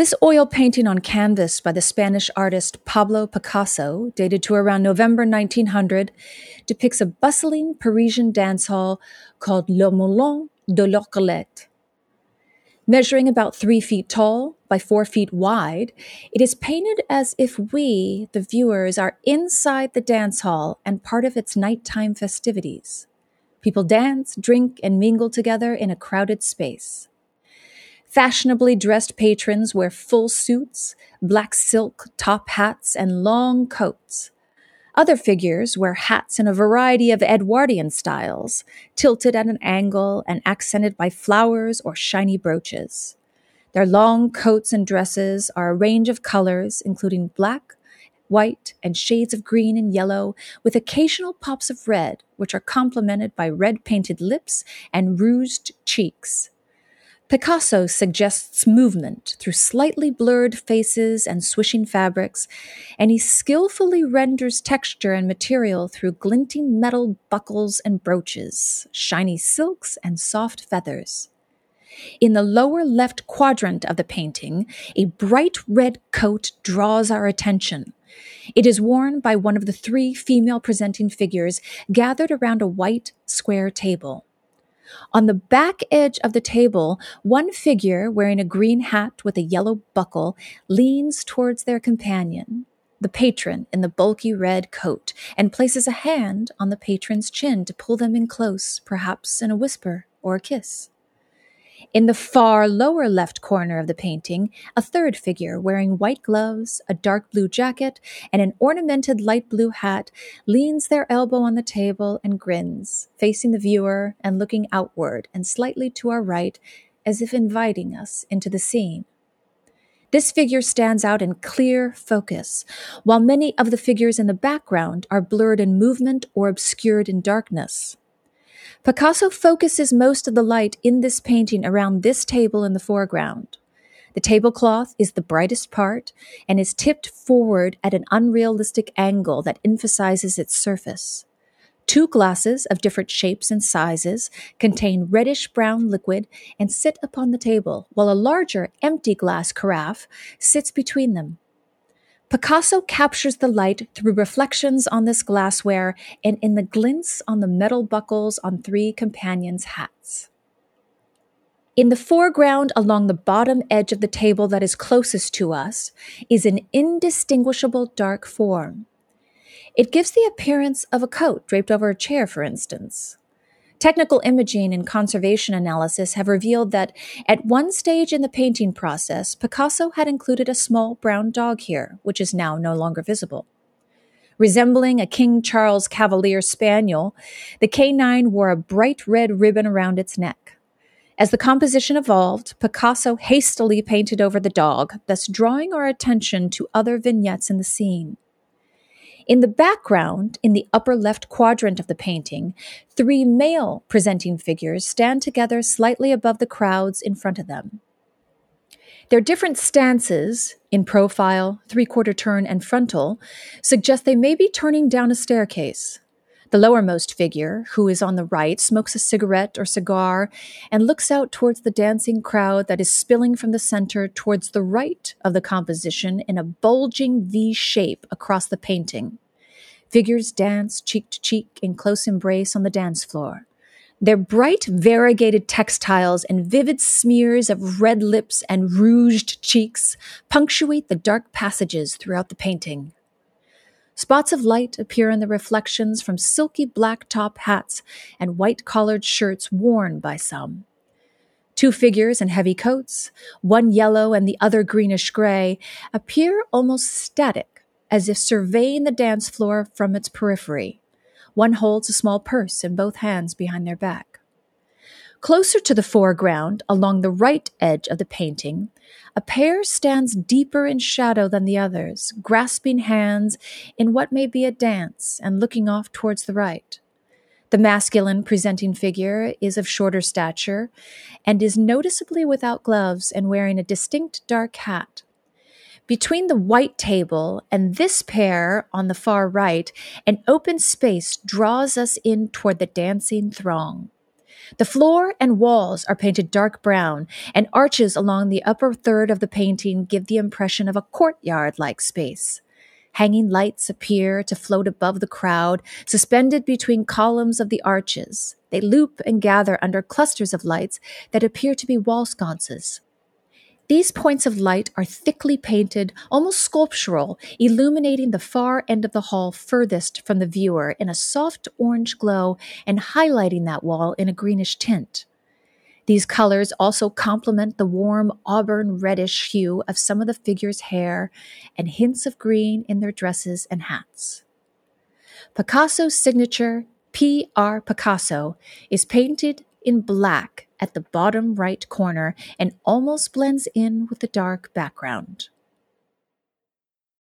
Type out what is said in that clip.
This oil painting on canvas by the Spanish artist Pablo Picasso, dated to around November 1900, depicts a bustling Parisian dance hall called Le Moulin de la Galette. Measuring about three feet tall by four feet wide, it is painted as if we, the viewers, are inside the dance hall and part of its nighttime festivities. People dance, drink, and mingle together in a crowded space. Fashionably dressed patrons wear full suits, black silk top hats, and long coats. Other figures wear hats in a variety of Edwardian styles, tilted at an angle and accented by flowers or shiny brooches. Their long coats and dresses are a range of colors, including black, white, and shades of green and yellow, with occasional pops of red, which are complemented by red painted lips and rouged cheeks. Picasso suggests movement through slightly blurred faces and swishing fabrics, and he skillfully renders texture and material through glinting metal buckles and brooches, shiny silks, and soft feathers. In the lower left quadrant of the painting, a bright red coat draws our attention. It is worn by one of the three female presenting figures gathered around a white square table. On the back edge of the table, one figure wearing a green hat with a yellow buckle leans towards their companion, the patron in the bulky red coat, and places a hand on the patron's chin to pull them in close, perhaps in a whisper or a kiss. In the far lower left corner of the painting, a third figure wearing white gloves, a dark blue jacket, and an ornamented light blue hat leans their elbow on the table and grins, facing the viewer and looking outward and slightly to our right as if inviting us into the scene. This figure stands out in clear focus, while many of the figures in the background are blurred in movement or obscured in darkness. Picasso focuses most of the light in this painting around this table in the foreground. The tablecloth is the brightest part and is tipped forward at an unrealistic angle that emphasizes its surface. Two glasses of different shapes and sizes contain reddish brown liquid and sit upon the table, while a larger empty glass carafe sits between them. Picasso captures the light through reflections on this glassware and in the glints on the metal buckles on three companions' hats. In the foreground, along the bottom edge of the table that is closest to us, is an indistinguishable dark form. It gives the appearance of a coat draped over a chair, for instance. Technical imaging and conservation analysis have revealed that at one stage in the painting process, Picasso had included a small brown dog here, which is now no longer visible. Resembling a King Charles Cavalier Spaniel, the canine wore a bright red ribbon around its neck. As the composition evolved, Picasso hastily painted over the dog, thus drawing our attention to other vignettes in the scene. In the background, in the upper left quadrant of the painting, three male presenting figures stand together slightly above the crowds in front of them. Their different stances, in profile, three quarter turn, and frontal, suggest they may be turning down a staircase. The lowermost figure, who is on the right, smokes a cigarette or cigar and looks out towards the dancing crowd that is spilling from the center towards the right of the composition in a bulging V shape across the painting. Figures dance cheek to cheek in close embrace on the dance floor. Their bright, variegated textiles and vivid smears of red lips and rouged cheeks punctuate the dark passages throughout the painting. Spots of light appear in the reflections from silky black top hats and white collared shirts worn by some. Two figures in heavy coats, one yellow and the other greenish gray, appear almost static, as if surveying the dance floor from its periphery. One holds a small purse in both hands behind their back. Closer to the foreground, along the right edge of the painting, a pair stands deeper in shadow than the others, grasping hands in what may be a dance and looking off towards the right. The masculine presenting figure is of shorter stature and is noticeably without gloves and wearing a distinct dark hat. Between the white table and this pair on the far right, an open space draws us in toward the dancing throng. The floor and walls are painted dark brown, and arches along the upper third of the painting give the impression of a courtyard like space. Hanging lights appear to float above the crowd, suspended between columns of the arches. They loop and gather under clusters of lights that appear to be wall sconces. These points of light are thickly painted, almost sculptural, illuminating the far end of the hall furthest from the viewer in a soft orange glow and highlighting that wall in a greenish tint. These colors also complement the warm auburn reddish hue of some of the figures' hair and hints of green in their dresses and hats. Picasso's signature, P.R. Picasso, is painted in black at the bottom right corner and almost blends in with the dark background.